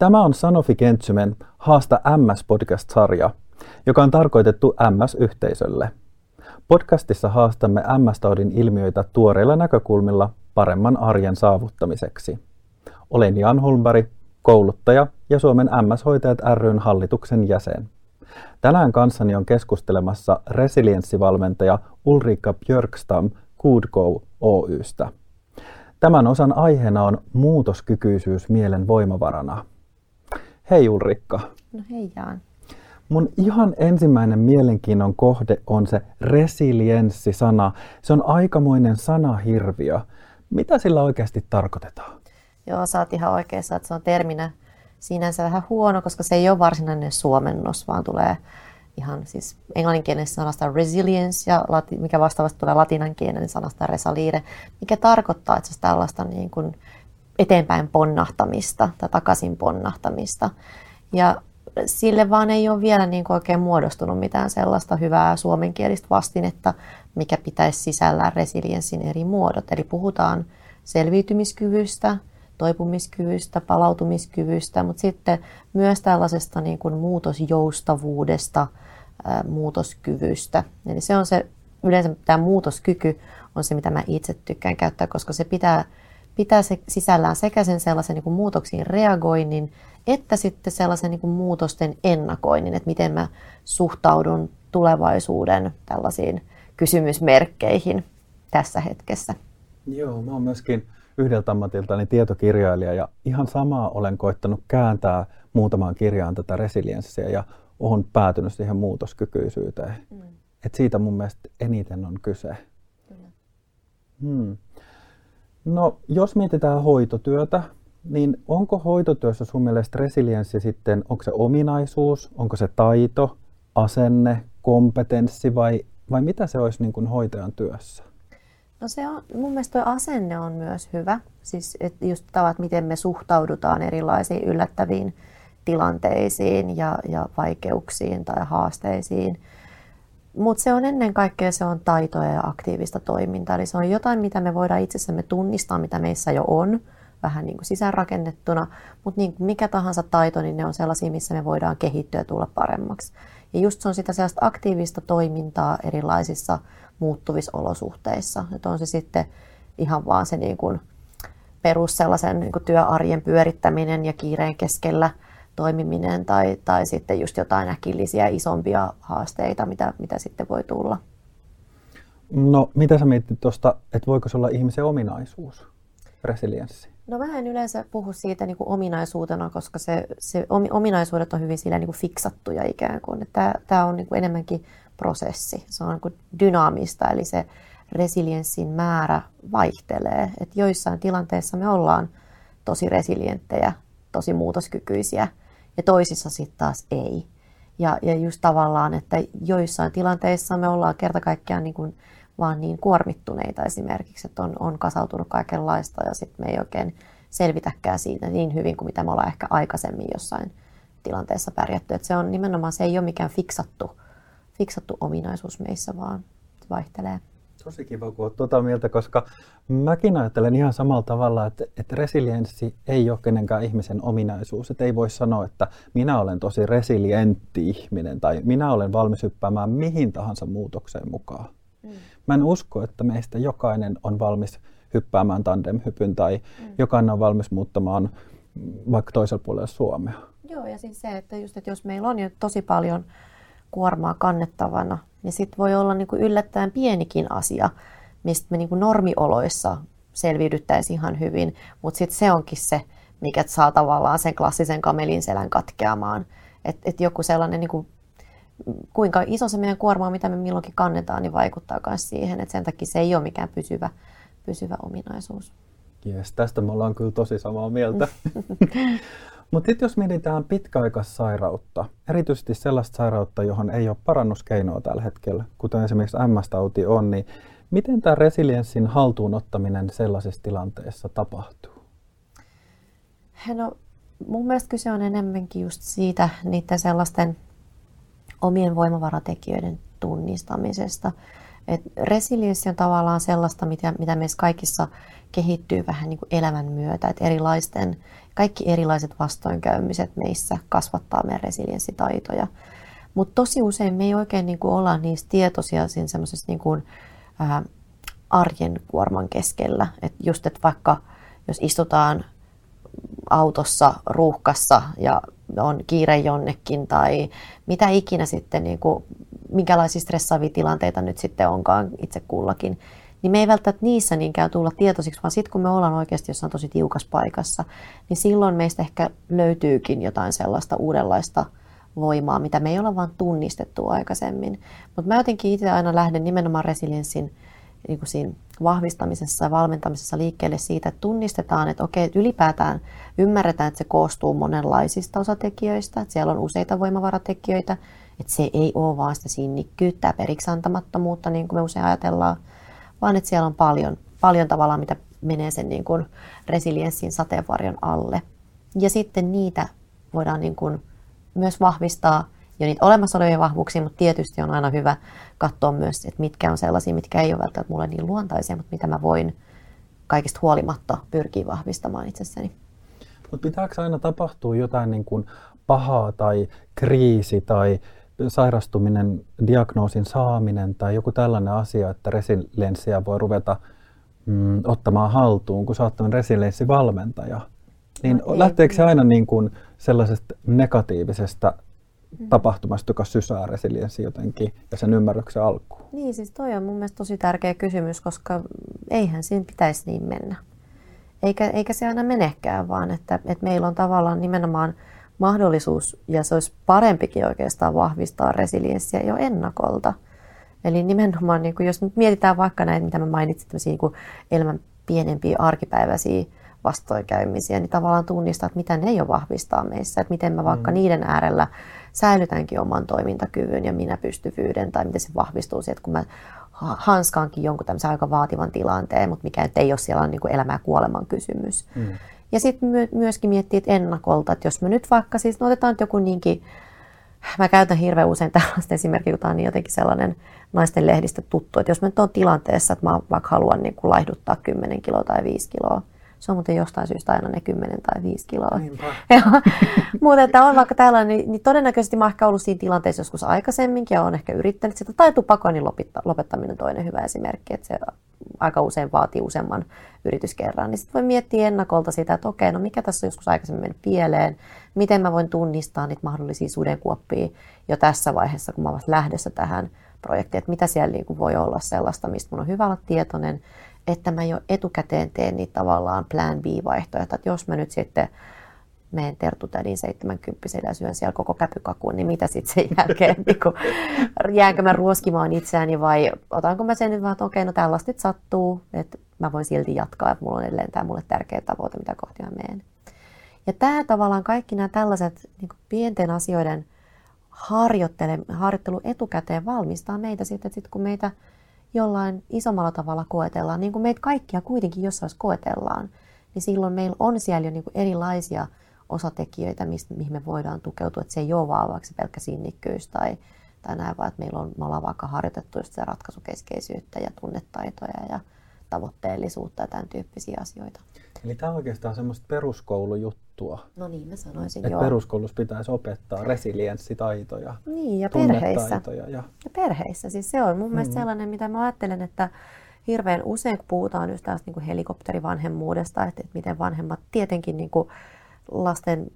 Tämä on Sanofi Kentsymen Haasta MS-podcast-sarja, joka on tarkoitettu MS-yhteisölle. Podcastissa haastamme MS-taudin ilmiöitä tuoreilla näkökulmilla paremman arjen saavuttamiseksi. Olen Jan Holmberg, kouluttaja ja Suomen MS-hoitajat ryn hallituksen jäsen. Tänään kanssani on keskustelemassa resilienssivalmentaja Ulrika Björkstam Goodgo Oystä. Tämän osan aiheena on muutoskykyisyys mielen voimavarana. Hei Ulrikka. No hei Jaan. Mun ihan ensimmäinen mielenkiinnon kohde on se resilienssi-sana. Se on aikamoinen sanahirviö. Mitä sillä oikeasti tarkoitetaan? Joo, sä oot ihan oikeassa, että se on terminä sinänsä vähän huono, koska se ei ole varsinainen suomennos, vaan tulee ihan siis englanninkielinen sanasta resilience ja lati, mikä vastaavasti tulee latinankielinen sanasta resalire, mikä tarkoittaa että se tällaista niin kuin eteenpäin ponnahtamista tai takaisin ponnahtamista. Ja sille vaan ei ole vielä niin kuin oikein muodostunut mitään sellaista hyvää suomenkielistä vastinetta, mikä pitäisi sisällään resilienssin eri muodot. Eli puhutaan selviytymiskyvystä, toipumiskyvystä, palautumiskyvystä, mutta sitten myös tällaisesta niin kuin muutosjoustavuudesta, muutoskyvystä. Eli se on se, yleensä tämä muutoskyky on se, mitä mä itse tykkään käyttää, koska se pitää, pitää se sisällään sekä sen sellaisen niin kuin muutoksiin reagoinnin, että sitten sellaisen niin kuin muutosten ennakoinnin, että miten mä suhtaudun tulevaisuuden tällaisiin kysymysmerkkeihin tässä hetkessä. Joo, mä oon myöskin yhdeltä ammatiltani tietokirjailija ja ihan samaa olen koittanut kääntää muutamaan kirjaan tätä resilienssiä ja olen päätynyt siihen muutoskykyisyyteen. Mm. Et siitä mun mielestä eniten on kyse. Hmm. No, jos mietitään hoitotyötä, niin onko hoitotyössä sun mielestä resilienssi sitten, onko se ominaisuus, onko se taito, asenne, kompetenssi vai, vai mitä se olisi niin kuin hoitajan työssä? No se on, mun mielestä tuo asenne on myös hyvä. Siis että just tavat, miten me suhtaudutaan erilaisiin yllättäviin tilanteisiin ja, ja vaikeuksiin tai haasteisiin. Mutta se on ennen kaikkea se on taitoja ja aktiivista toimintaa. Eli se on jotain, mitä me voidaan itsessämme tunnistaa, mitä meissä jo on, vähän niin kuin sisäänrakennettuna. Mutta niin mikä tahansa taito, niin ne on sellaisia, missä me voidaan kehittyä ja tulla paremmaksi. Ja just se on sitä sellaista aktiivista toimintaa erilaisissa muuttuvissa olosuhteissa. Että on se sitten ihan vaan se niin kuin perus sellaisen niin kuin työarjen pyörittäminen ja kiireen keskellä toimiminen tai, tai sitten just jotain äkillisiä isompia haasteita, mitä, mitä sitten voi tulla. No, mitä sä mietit tuosta, että voiko se olla ihmisen ominaisuus, resilienssi? No mä en yleensä puhu siitä niin kuin ominaisuutena, koska se, se ominaisuudet on hyvin sillä niin kuin fiksattuja ikään kuin. Tämä on niin kuin enemmänkin prosessi. Se on niin dynaamista, eli se resilienssin määrä vaihtelee. Et joissain tilanteissa me ollaan tosi resilienttejä, tosi muutoskykyisiä, ja toisissa sitten taas ei. Ja, ja just tavallaan, että joissain tilanteissa me ollaan kerta kaikkiaan niin kuin vaan niin kuormittuneita esimerkiksi, että on, on kasautunut kaikenlaista ja sitten me ei oikein selvitäkään siitä niin hyvin kuin mitä me ollaan ehkä aikaisemmin jossain tilanteessa pärjätty. Että se on nimenomaan, se ei ole mikään fiksattu fiksattu ominaisuus meissä, vaan se vaihtelee. Tosi kiva, kun olet tuota mieltä, koska mäkin ajattelen ihan samalla tavalla, että, että resilienssi ei ole kenenkään ihmisen ominaisuus. Että ei voi sanoa, että minä olen tosi resilientti ihminen tai minä olen valmis hyppäämään mihin tahansa muutokseen mukaan. Mm. Mä en usko, että meistä jokainen on valmis hyppäämään tandemhypyn tai mm. jokainen on valmis muuttamaan vaikka toisella puolella Suomea. Joo, ja siis se, että, just, että jos meillä on jo tosi paljon kuormaa kannettavana, niin sitten voi olla niin kuin yllättäen pienikin asia, mistä me niin kuin normioloissa selviydyttäisiin ihan hyvin, mutta sitten se onkin se, mikä saa tavallaan sen klassisen kamelin selän katkeamaan. Että et joku sellainen, niin kuin, kuinka iso se meidän kuorma on, mitä me milloinkin kannetaan, niin vaikuttaa myös siihen, että sen takia se ei ole mikään pysyvä, pysyvä ominaisuus. Yes, tästä me ollaan kyllä tosi samaa mieltä. Mutta sitten jos mietitään pitkäaikaissairautta, erityisesti sellaista sairautta, johon ei ole parannuskeinoa tällä hetkellä, kuten esimerkiksi MS-tauti on, niin miten tämä resilienssin haltuunottaminen sellaisessa tilanteessa tapahtuu? No, mun mielestä kyse on enemmänkin just siitä niiden sellaisten omien voimavaratekijöiden tunnistamisesta. Et resilienssi on tavallaan sellaista, mitä, mitä meissä kaikissa kehittyy vähän niin kuin elämän myötä, että erilaisten kaikki erilaiset vastoinkäymiset meissä kasvattaa meidän resilienssitaitoja. Mutta tosi usein me ei oikein niin kuin olla niistä tietoisia siinä semmoisessa niin kuin, ää, arjen kuorman keskellä. Et just, että vaikka jos istutaan autossa ruuhkassa ja on kiire jonnekin tai mitä ikinä sitten, niin kuin, minkälaisia stressaavia tilanteita nyt sitten onkaan itse kullakin, niin me ei välttämättä niissä niinkään tulla tietoisiksi, vaan sitten kun me ollaan oikeasti jossain tosi tiukassa paikassa, niin silloin meistä ehkä löytyykin jotain sellaista uudenlaista voimaa, mitä me ei olla vaan tunnistettu aikaisemmin. Mutta mä jotenkin itse aina lähden nimenomaan resilienssin niin kuin siinä vahvistamisessa ja valmentamisessa liikkeelle siitä, että tunnistetaan, että okei, että ylipäätään ymmärretään, että se koostuu monenlaisista osatekijöistä, että siellä on useita voimavaratekijöitä, että se ei ole vaan sitä sinnikkyyttä ja periksi niin kuin me usein ajatellaan, vaan että siellä on paljon, paljon tavallaan, mitä menee sen niin kuin resilienssin sateenvarjon alle. Ja sitten niitä voidaan niin kuin myös vahvistaa jo niitä olemassa olevia vahvuuksia, mutta tietysti on aina hyvä katsoa myös, että mitkä on sellaisia, mitkä ei ole välttämättä mulle niin luontaisia, mutta mitä mä voin kaikista huolimatta pyrkiä vahvistamaan itsessäni. Mutta pitääkö aina tapahtua jotain niin kuin pahaa tai kriisi tai sairastuminen, diagnoosin saaminen tai joku tällainen asia, että resilienssiä voi ruveta mm, ottamaan haltuun, kun sä oot resilienssivalmentaja. Niin no, lähteekö se aina niin kuin sellaisesta negatiivisesta mm. tapahtumasta, joka sysää resilienssi jotenkin ja sen ymmärryksen alkuun? Niin, siis toi on mun mielestä tosi tärkeä kysymys, koska eihän siinä pitäisi niin mennä. Eikä, eikä se aina menekään, vaan että, että meillä on tavallaan nimenomaan – mahdollisuus, ja se olisi parempikin oikeastaan vahvistaa resilienssiä jo ennakolta. Eli nimenomaan, niin kuin jos nyt mietitään vaikka näitä, mitä mä mainitsin, niin kuin elämän pienempiä arkipäiväisiä vastoinkäymisiä, niin tavallaan tunnistaa, että mitä ne jo vahvistaa meissä, että miten mä vaikka mm. niiden äärellä säilytänkin oman toimintakyvyn ja minä pystyvyyden, tai miten se vahvistuu sieltä, kun mä hanskaankin jonkun tämmöisen aika vaativan tilanteen, mutta mikä ei ole siellä on niin kuin elämä ja kuoleman kysymys. Mm. Ja sitten my- myöskin miettiä että ennakolta, että jos me nyt vaikka, siis no otetaan joku niinkin, mä käytän hirveän usein tällaista esimerkkiä, tämä on niin jotenkin sellainen naisten lehdistä tuttu, että jos mä nyt on tilanteessa, että mä vaikka haluan niin kuin laihduttaa 10 kiloa tai 5 kiloa, se on muuten jostain syystä aina ne 10 tai 5 kiloa. Mutta että on vaikka tällainen, niin, niin todennäköisesti mä ehkä ollut siinä tilanteessa joskus aikaisemminkin ja olen ehkä yrittänyt sitä. Tai tupakoinnin lopettaminen toinen hyvä esimerkki, että se aika usein vaatii useamman yrityskerran. Niin sitten voi miettiä ennakolta sitä, että okei, no mikä tässä on joskus aikaisemmin mennyt pieleen, miten mä voin tunnistaa niitä mahdollisia sudenkuoppia jo tässä vaiheessa, kun mä olen lähdössä tähän projektiin, että mitä siellä niin voi olla sellaista, mistä mun on hyvä olla tietoinen, että mä jo etukäteen teen niitä tavallaan plan B-vaihtoehtoja, että jos mä nyt sitten menen tertutädin 70 ja syön siellä koko käpykakun, niin mitä sitten sen jälkeen, niin kun, jäänkö mä ruoskimaan itseäni vai otanko mä sen nyt vaan, että okei, no tällaista nyt sattuu, että mä voin silti jatkaa, että mulla on edelleen tämä mulle tärkeä tavoite, mitä kohti mä menen. Ja tämä tavallaan kaikki nämä tällaiset niin pienten asioiden harjoittelu etukäteen valmistaa meitä sitten, että sit kun meitä jollain isommalla tavalla koetellaan, niin kuin meitä kaikkia kuitenkin jossain koetellaan, niin silloin meillä on siellä jo niin kuin erilaisia osatekijöitä, mistä, mihin me voidaan tukeutua, että se ei ole vaan vaikka pelkkä sinnikkyys tai, tai näin, vaan että meillä on, me ollaan vaikka harjoitettu just ratkaisukeskeisyyttä ja tunnetaitoja ja tavoitteellisuutta ja tämän tyyppisiä asioita. Eli tämä on oikeastaan semmoista peruskoulujuttua. No niin, mä sanoisin, että joo. peruskoulussa pitäisi opettaa resilienssitaitoja, Niin, ja perheissä. Ja... ja perheissä. Siis se on mun mm. mielestä sellainen, mitä mä ajattelen, että hirveän usein, kun puhutaan just tästä niin helikopterivanhemmuudesta, että, että miten vanhemmat tietenkin niin kuin lasten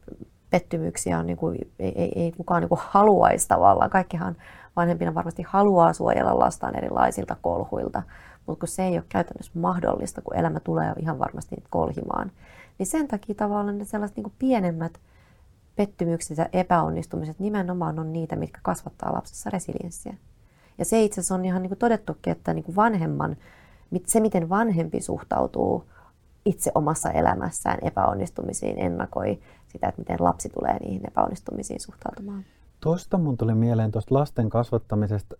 pettymyksiä on, niin kuin, ei, ei, ei kukaan niin kuin haluaisi tavallaan. Kaikkihan vanhempina varmasti haluaa suojella lastaan erilaisilta kolhuilta, mutta kun se ei ole käytännössä mahdollista, kun elämä tulee ihan varmasti kolhimaan, niin sen takia tavallaan ne sellaiset niin pienemmät pettymykset ja epäonnistumiset nimenomaan on niitä, mitkä kasvattaa lapsessa resilienssiä. Ja se itse asiassa on ihan niin kuin todettukin, että niin kuin vanhemman, se miten vanhempi suhtautuu itse omassa elämässään epäonnistumisiin, ennakoi sitä, että miten lapsi tulee niihin epäonnistumisiin suhtautumaan. Tuosta mun tuli mieleen tuosta lasten kasvattamisesta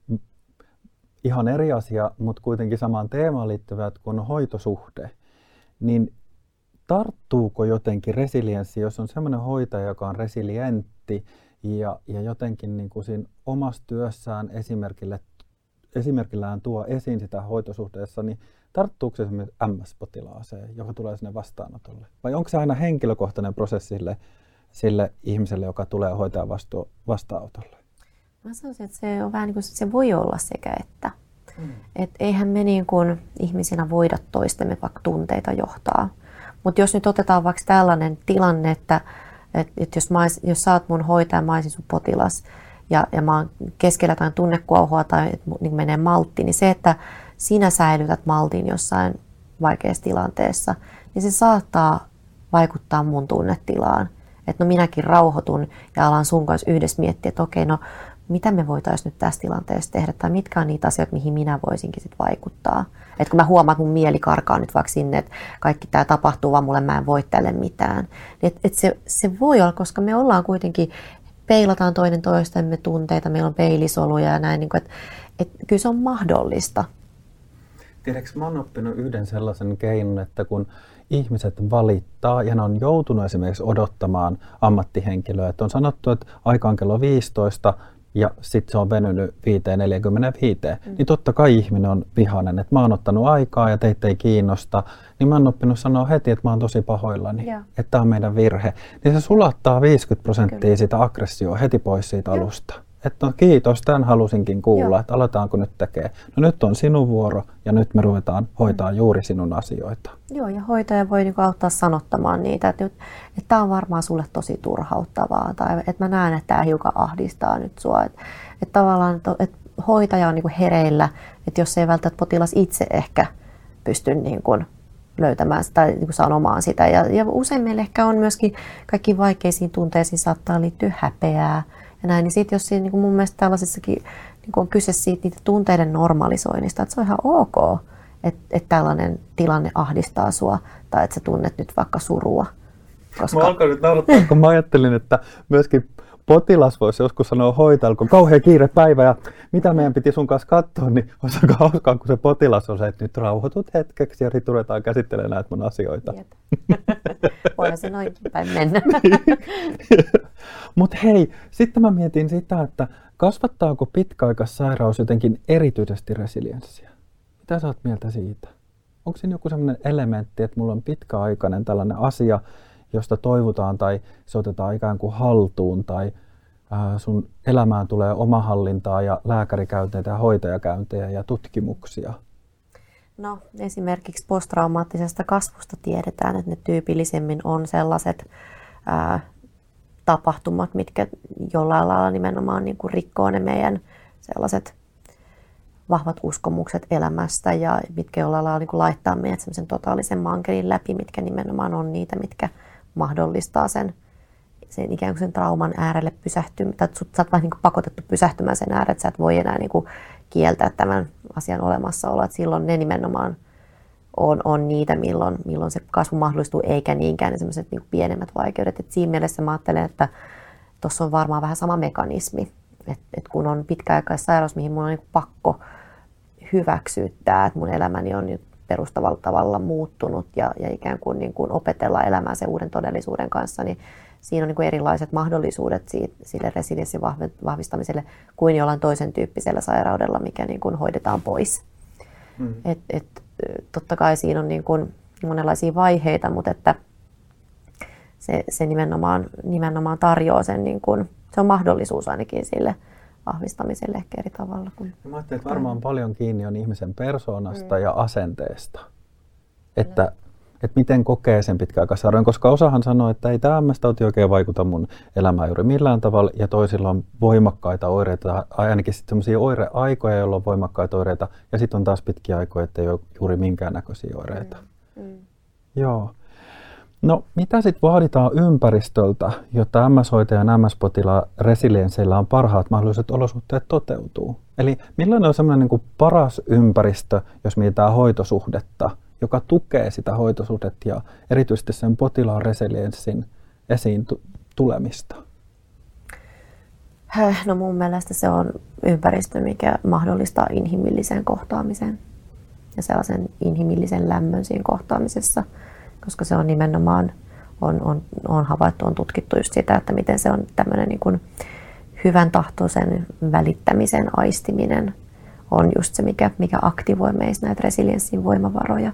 ihan eri asia, mutta kuitenkin samaan teemaan liittyvät kuin hoitosuhde. Niin tarttuuko jotenkin resilienssi, jos on semmoinen hoitaja, joka on resilientti ja, ja jotenkin niin kuin siinä omassa työssään esimerkille, esimerkillään tuo esiin sitä hoitosuhteessa, niin tarttuuko se esimerkiksi MS-potilaaseen, joka tulee sinne vastaanotolle? Vai onko se aina henkilökohtainen prosessi sille, sille ihmiselle, joka tulee hoitajan vastu, vastaanotolle? Mä sanoisin, että se, on vähän niin kuin, se voi olla sekä että. Mm. Et eihän me niin kuin ihmisinä voida toistemme vaikka tunteita johtaa. Mutta jos nyt otetaan vaikka tällainen tilanne, että et, et jos, mä ois, jos sä oot mun hoitaja, mä olisin sun potilas, ja, ja mä oon keskellä jotain tunnekuohua tai että niin menee maltti, niin se, että sinä säilytät maltin jossain vaikeassa tilanteessa, niin se saattaa vaikuttaa mun tunnetilaan. Että no minäkin rauhoitun ja alan sun kanssa yhdessä miettiä, että okei, no mitä me voitaisiin nyt tässä tilanteessa tehdä, tai mitkä on niitä asioita, mihin minä voisinkin sit vaikuttaa. Että kun mä huomaan, että mun mieli karkaa nyt vaikka sinne, että kaikki tämä tapahtuu, vaan mulle mä en voi tälle mitään. Niin et, et se, se voi olla, koska me ollaan kuitenkin, peilataan toinen toistemme tunteita, meillä on peilisoluja ja näin, niin että et, kyllä se on mahdollista. Tiedätkö, mä oon oppinut yhden sellaisen keinon, että kun ihmiset valittaa ja ne on joutunut esimerkiksi odottamaan ammattihenkilöä, että on sanottu, että aika on kello 15, ja sitten se on venynyt 5.45, mm. niin totta kai ihminen on vihainen, että mä oon ottanut aikaa ja teitä ei kiinnosta, niin mä oon oppinut sanoa heti, että mä oon tosi pahoillani, yeah. että tämä on meidän virhe. Niin se sulattaa 50 prosenttia sitä aggressioa heti pois siitä Joo. alusta että no kiitos, tämän halusinkin kuulla, Joo. että aletaanko nyt tekee. No nyt on sinun vuoro ja nyt me ruvetaan hoitaa mm. juuri sinun asioita. Joo, ja hoitaja voi niinku auttaa sanottamaan niitä, että, nyt, että tämä on varmaan sulle tosi turhauttavaa tai että mä näen, että tämä hiukan ahdistaa nyt sua. Että, että tavallaan että hoitaja on niinku hereillä, että jos ei välttämättä potilas itse ehkä pysty niin kuin löytämään sitä, niin kuin sanomaan sitä. Ja, ja usein meillä ehkä on myöskin kaikki vaikeisiin tunteisiin saattaa liittyä häpeää, ja näin, niin sitten jos siinä, niin kuin mun mielestä tällaisessakin niin kuin on kyse siitä niitä tunteiden normalisoinnista, että se on ihan ok, että, että tällainen tilanne ahdistaa sua tai että sä tunnet nyt vaikka surua. Koska... Mä alkan nyt naurattaa, kun mä ajattelin, että myöskin potilas voisi joskus sanoa hoitajalle, kun kauhean kiire päivä ja mitä meidän piti sun kanssa katsoa, niin olisi aika hauskaa, kun se potilas on se, että nyt rauhoitut hetkeksi ja sitten ruvetaan käsittelemään näitä mun asioita. Voihan se noin päin mennä. Mutta hei, sitten mä mietin sitä, että kasvattaako pitkäaikaissairaus jotenkin erityisesti resilienssiä? Mitä sä oot mieltä siitä? Onko siinä joku sellainen elementti, että mulla on pitkäaikainen tällainen asia, josta toivotaan tai se otetaan ikään kuin haltuun tai sun elämään tulee omahallintaa ja lääkärikäyntejä ja hoitajakäyntejä ja tutkimuksia? No esimerkiksi posttraumaattisesta kasvusta tiedetään, että ne tyypillisemmin on sellaiset ää, tapahtumat, mitkä jollain lailla nimenomaan niin kuin rikkoo ne meidän sellaiset vahvat uskomukset elämästä ja mitkä jollain lailla niin kuin laittaa meidät semmoisen totaalisen mankelin läpi, mitkä nimenomaan on niitä, mitkä mahdollistaa sen, sen ikään kuin sen trauman äärelle pysähtymään, tai sut, sä oot vähän niin pakotettu pysähtymään sen äärelle, että sä et voi enää niin kuin kieltää tämän asian olemassaoloa, että silloin ne nimenomaan on, on niitä, milloin, milloin se kasvu mahdollistuu, eikä niinkään ne sellaiset niin pienemmät vaikeudet. Et siinä mielessä mä ajattelen, että tuossa on varmaan vähän sama mekanismi, että et kun on pitkäaikaissairaus, mihin mun on niin pakko hyväksyttää, että mun elämäni on nyt perustavalla tavalla muuttunut ja, ja ikään kuin, niin kuin opetella elämään sen uuden todellisuuden kanssa, niin siinä on niin kuin erilaiset mahdollisuudet siitä, sille resilienssin vahvistamiselle kuin jollain toisen tyyppisellä sairaudella, mikä niin kuin hoidetaan pois. Mm. Et, et, totta kai siinä on niin kuin monenlaisia vaiheita, mutta että se, se nimenomaan, nimenomaan tarjoaa sen, niin kuin, se on mahdollisuus ainakin sille vahvistamiselle ehkä eri tavalla. Kuin Mä ajattelin, että varmaan paljon kiinni on ihmisen persoonasta mm. ja asenteesta. Että, että miten kokee sen pitkäaikaissairauden, koska osahan sanoo, että ei tämä MS-tauti oikein vaikuta mun elämään juuri millään tavalla, ja toisilla on voimakkaita oireita, ainakin sitten sellaisia oireaikoja, jolloin on voimakkaita oireita, ja sitten on taas pitkiä aikoja, että ei ole juuri minkäännäköisiä oireita. Mm. Mm. Joo. No, mitä sitten vaaditaan ympäristöltä, jotta MS-hoitajan ja MS-potilaan resiliensseillä on parhaat mahdolliset olosuhteet toteutuu? Eli millainen on semmoinen niin paras ympäristö, jos mietitään hoitosuhdetta, joka tukee sitä hoitosuhdetta ja erityisesti sen potilaan resilienssin esiin tulemista? No mun mielestä se on ympäristö, mikä mahdollistaa inhimillisen kohtaamisen ja sellaisen inhimillisen lämmön siinä kohtaamisessa – koska se on nimenomaan, on, on, on havaittu, on tutkittu just sitä, että miten se on tämmöinen niin kuin hyvän tahtoisen välittämisen aistiminen on just se, mikä, mikä aktivoi meissä näitä resilienssin voimavaroja.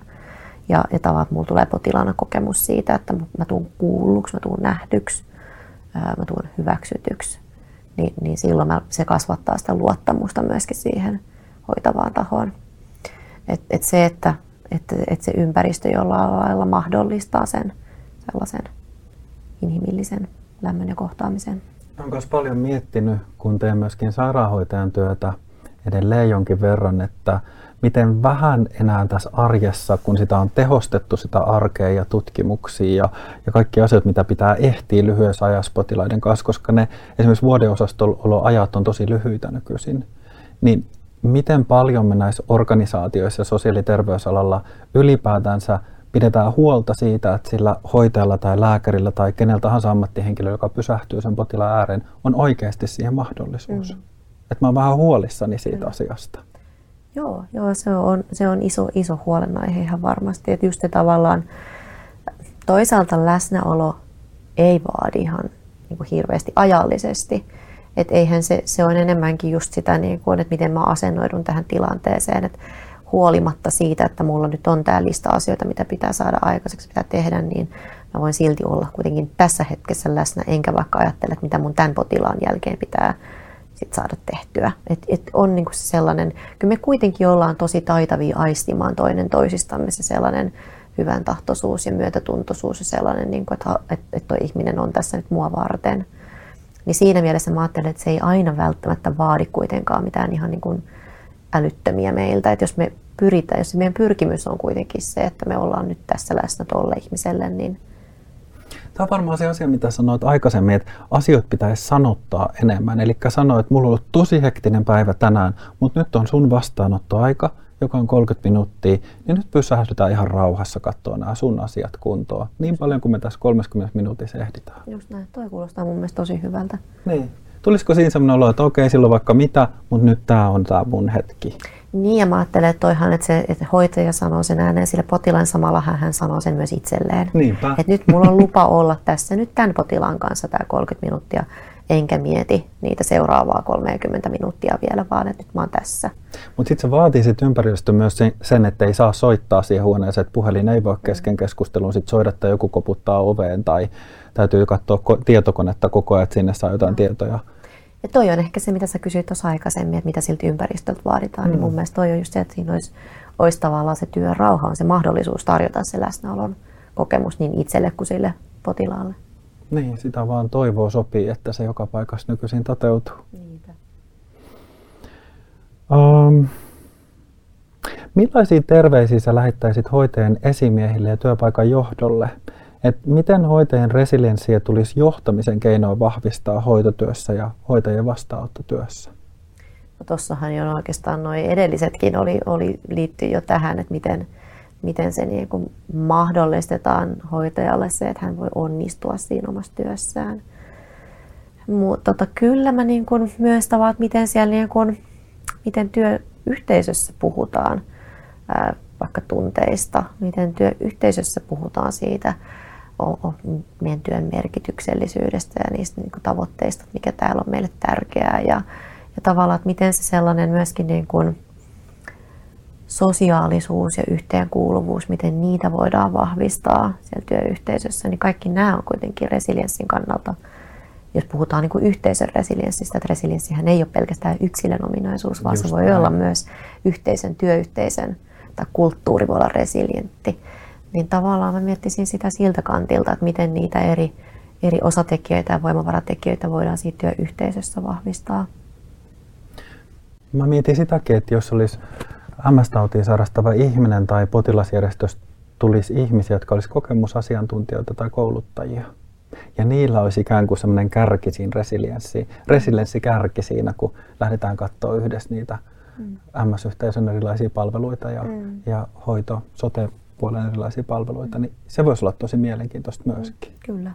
Ja, ja tavallaan, että mulla tulee potilaana kokemus siitä, että mä tuun kuulluksi, mä tuun nähdyksi, mä tuun hyväksytyksi. Niin, niin silloin mä, se kasvattaa sitä luottamusta myöskin siihen hoitavaan tahoon. Et, et se, että et, et se ympäristö jollain lailla mahdollistaa sen sellaisen inhimillisen lämmön ja kohtaamisen. Onko paljon miettinyt, kun teen myöskin sairaanhoitajan työtä edelleen jonkin verran, että miten vähän enää tässä arjessa, kun sitä on tehostettu sitä arkea ja tutkimuksia ja, ja kaikki asiat, mitä pitää ehtiä lyhyessä ajassa potilaiden kanssa, koska ne esimerkiksi vuodeosastoloajat on tosi lyhyitä nykyisin, niin miten paljon me näissä organisaatioissa sosiaali- ja terveysalalla ylipäätänsä pidetään huolta siitä, että sillä hoitajalla tai lääkärillä tai kenellä tahansa ammattihenkilöllä, joka pysähtyy sen potilaan ääreen, on oikeasti siihen mahdollisuus. Mm. Että mä oon vähän huolissani siitä mm. asiasta. Joo, joo se, on, se on iso, iso huolenaihe ihan varmasti. Että just tavallaan toisaalta läsnäolo ei vaadi ihan niin kuin hirveästi ajallisesti. Että eihän se, se on enemmänkin just sitä, niin kuin, että miten mä asennoidun tähän tilanteeseen. Että huolimatta siitä, että mulla nyt on tämä lista asioita, mitä pitää saada aikaiseksi, pitää tehdä, niin mä voin silti olla kuitenkin tässä hetkessä läsnä, enkä vaikka ajattele, että mitä mun tämän potilaan jälkeen pitää sit saada tehtyä. Et, et on niinku se sellainen, kyllä me kuitenkin ollaan tosi taitavia aistimaan toinen toisistamme se sellainen hyvän tahtoisuus ja myötätuntoisuus ja sellainen, niin kuin, että, että, että toi ihminen on tässä nyt mua varten. Niin siinä mielessä mä ajattelen, että se ei aina välttämättä vaadi kuitenkaan mitään ihan niin kuin älyttömiä meiltä. Että jos me pyritään, jos meidän pyrkimys on kuitenkin se, että me ollaan nyt tässä läsnä tuolle ihmiselle, niin Tämä on varmaan se asia, mitä sanoit aikaisemmin, että asioita pitäisi sanottaa enemmän. Eli sanoit, että mulla on ollut tosi hektinen päivä tänään, mutta nyt on sun vastaanottoaika, joka on 30 minuuttia, niin nyt pysähdytään ihan rauhassa katsoa nämä sun asiat kuntoon. Niin paljon kuin me tässä 30 minuutissa ehditään. Just näin, toi kuulostaa mun mielestä tosi hyvältä. Niin. Tulisiko siinä sellainen olo, että okei, silloin vaikka mitä, mutta nyt tämä on tämä mun hetki? Niin, ja mä ajattelen, että toihan, että, se, että hoitaja sanoo sen ääneen sille potilaan samalla hän sanoo sen myös itselleen. Niinpä. Että nyt mulla on lupa olla tässä nyt tämän potilaan kanssa tämä 30 minuuttia, enkä mieti niitä seuraavaa 30 minuuttia vielä, vaan että nyt mä oon tässä. Mutta sitten se vaatii sit ympäristö myös sen, että ei saa soittaa siihen huoneeseen, että puhelin ei voi kesken keskustelun sit soida, että joku koputtaa oveen tai täytyy katsoa tietokonetta koko ajan, että sinne saa jotain no. tietoja. Ja toi on ehkä se, mitä sä kysyit tuossa aikaisemmin, että mitä siltä ympäristöltä vaaditaan. Mm. Niin mun mielestä toi on just se, että siinä olisi, olisi tavallaan se työn rauha, on se mahdollisuus tarjota se läsnäolon kokemus niin itselle kuin sille potilaalle. Niin, sitä vaan toivoo sopii, että se joka paikassa nykyisin toteutuu. Niinpä. Um, millaisia terveisiä sä lähettäisit hoitajien esimiehille ja työpaikan johdolle? Et miten hoitajien resilienssiä tulisi johtamisen keinoin vahvistaa hoitotyössä ja hoitajien vastaanottotyössä? No Tuossahan jo oikeastaan noin edellisetkin oli, oli liittyy jo tähän, että miten, miten se niin kuin mahdollistetaan hoitajalle se, että hän voi onnistua siinä omassa työssään. Mutta tota, kyllä mä niin kuin myös tavat, miten siellä niin kuin, miten työyhteisössä puhutaan ää, vaikka tunteista, miten työyhteisössä puhutaan siitä, meidän työn merkityksellisyydestä ja niistä niin kuin tavoitteista, mikä täällä on meille tärkeää ja, ja tavallaan, että miten se sellainen myöskin niin kuin sosiaalisuus ja yhteenkuuluvuus, miten niitä voidaan vahvistaa siellä työyhteisössä, niin kaikki nämä on kuitenkin resilienssin kannalta, jos puhutaan niin kuin yhteisön resilienssistä, että resilienssihän ei ole pelkästään yksilön ominaisuus, vaan Just se voi näin. olla myös yhteisön, työyhteisön tai kulttuuri voi olla resilientti niin tavallaan mä miettisin sitä siltä kantilta, että miten niitä eri, eri osatekijöitä ja voimavaratekijöitä voidaan siitä työyhteisössä vahvistaa. Mä mietin sitäkin, että jos olisi MS-tautiin sairastava ihminen tai potilasjärjestöstä tulisi ihmisiä, jotka olisi kokemusasiantuntijoita tai kouluttajia. Ja niillä olisi ikään kuin semmoinen kärki siinä resilienssi, resilienssikärki siinä, kun lähdetään katsoa yhdessä niitä mm. MS-yhteisön erilaisia palveluita ja, mm. ja hoito, sote puolen erilaisia palveluita, niin se voisi olla tosi mielenkiintoista myöskin. Kyllä.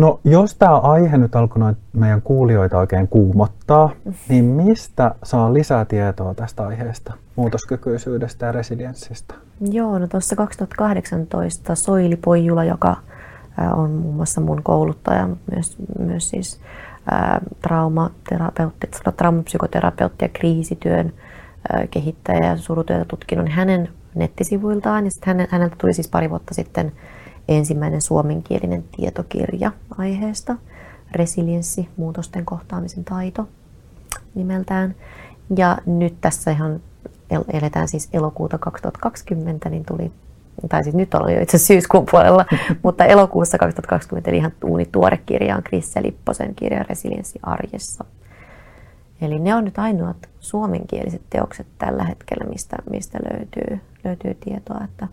No jos tämä aihe nyt alkoi noin meidän kuulijoita oikein kuumottaa, niin mistä saa lisää tietoa tästä aiheesta, muutoskykyisyydestä ja resilienssistä? Joo, no tuossa 2018 Soili Poijula, joka on muun muassa mun kouluttaja, mutta myös, myös siis ää, traumaterapeutti, traumapsykoterapeutti ja kriisityön ää, kehittäjä ja surutyötä tutkinut niin hänen nettisivuiltaan. Ja sitten häneltä tuli siis pari vuotta sitten ensimmäinen suomenkielinen tietokirja aiheesta, Resilienssi, muutosten kohtaamisen taito nimeltään. Ja nyt tässä ihan eletään siis elokuuta 2020, niin tuli, tai siis nyt oli jo itse syyskuun puolella, mutta elokuussa 2020 eli ihan uuni tuore kirja on Krisse Lipposen kirja Resilienssi arjessa. Eli ne on nyt ainoat suomenkieliset teokset tällä hetkellä, mistä, mistä löytyy, löytyy tietoa. Että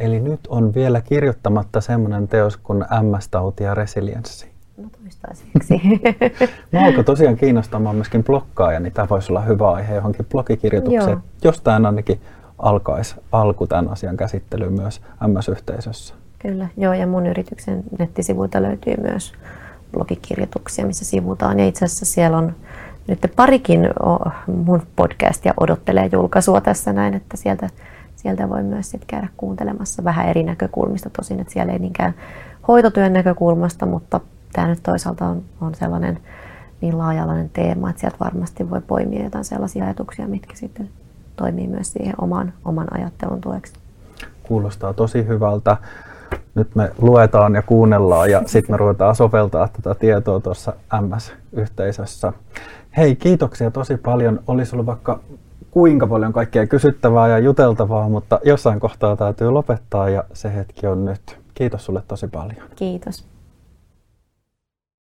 Eli nyt on vielä kirjoittamatta semmoinen teos kuin MS-tauti ja resilienssi. No toistaiseksi. Mä alkoi tosiaan kiinnostamaan myöskin blokkaaja, niin tämä voisi olla hyvä aihe johonkin blogikirjoitukseen. Joo. Jostain ainakin alkaisi alku tämän asian käsittely myös MS-yhteisössä. Kyllä, joo, ja mun yrityksen nettisivuilta löytyy myös blogikirjoituksia, missä sivutaan. Ja itse asiassa siellä on nyt parikin mun podcastia odottelee julkaisua tässä näin, että sieltä, sieltä voi myös sit käydä kuuntelemassa vähän eri näkökulmista. Tosin, että siellä ei niinkään hoitotyön näkökulmasta, mutta tämä nyt toisaalta on, on sellainen niin laaja teema, että sieltä varmasti voi poimia jotain sellaisia ajatuksia, mitkä sitten toimii myös siihen oman, oman ajattelun tueksi. Kuulostaa tosi hyvältä. Nyt me luetaan ja kuunnellaan ja sitten me ruvetaan soveltaa tätä tietoa tuossa MS-yhteisössä. Hei, kiitoksia tosi paljon. Olisi ollut vaikka kuinka paljon kaikkea kysyttävää ja juteltavaa, mutta jossain kohtaa täytyy lopettaa ja se hetki on nyt. Kiitos sulle tosi paljon. Kiitos.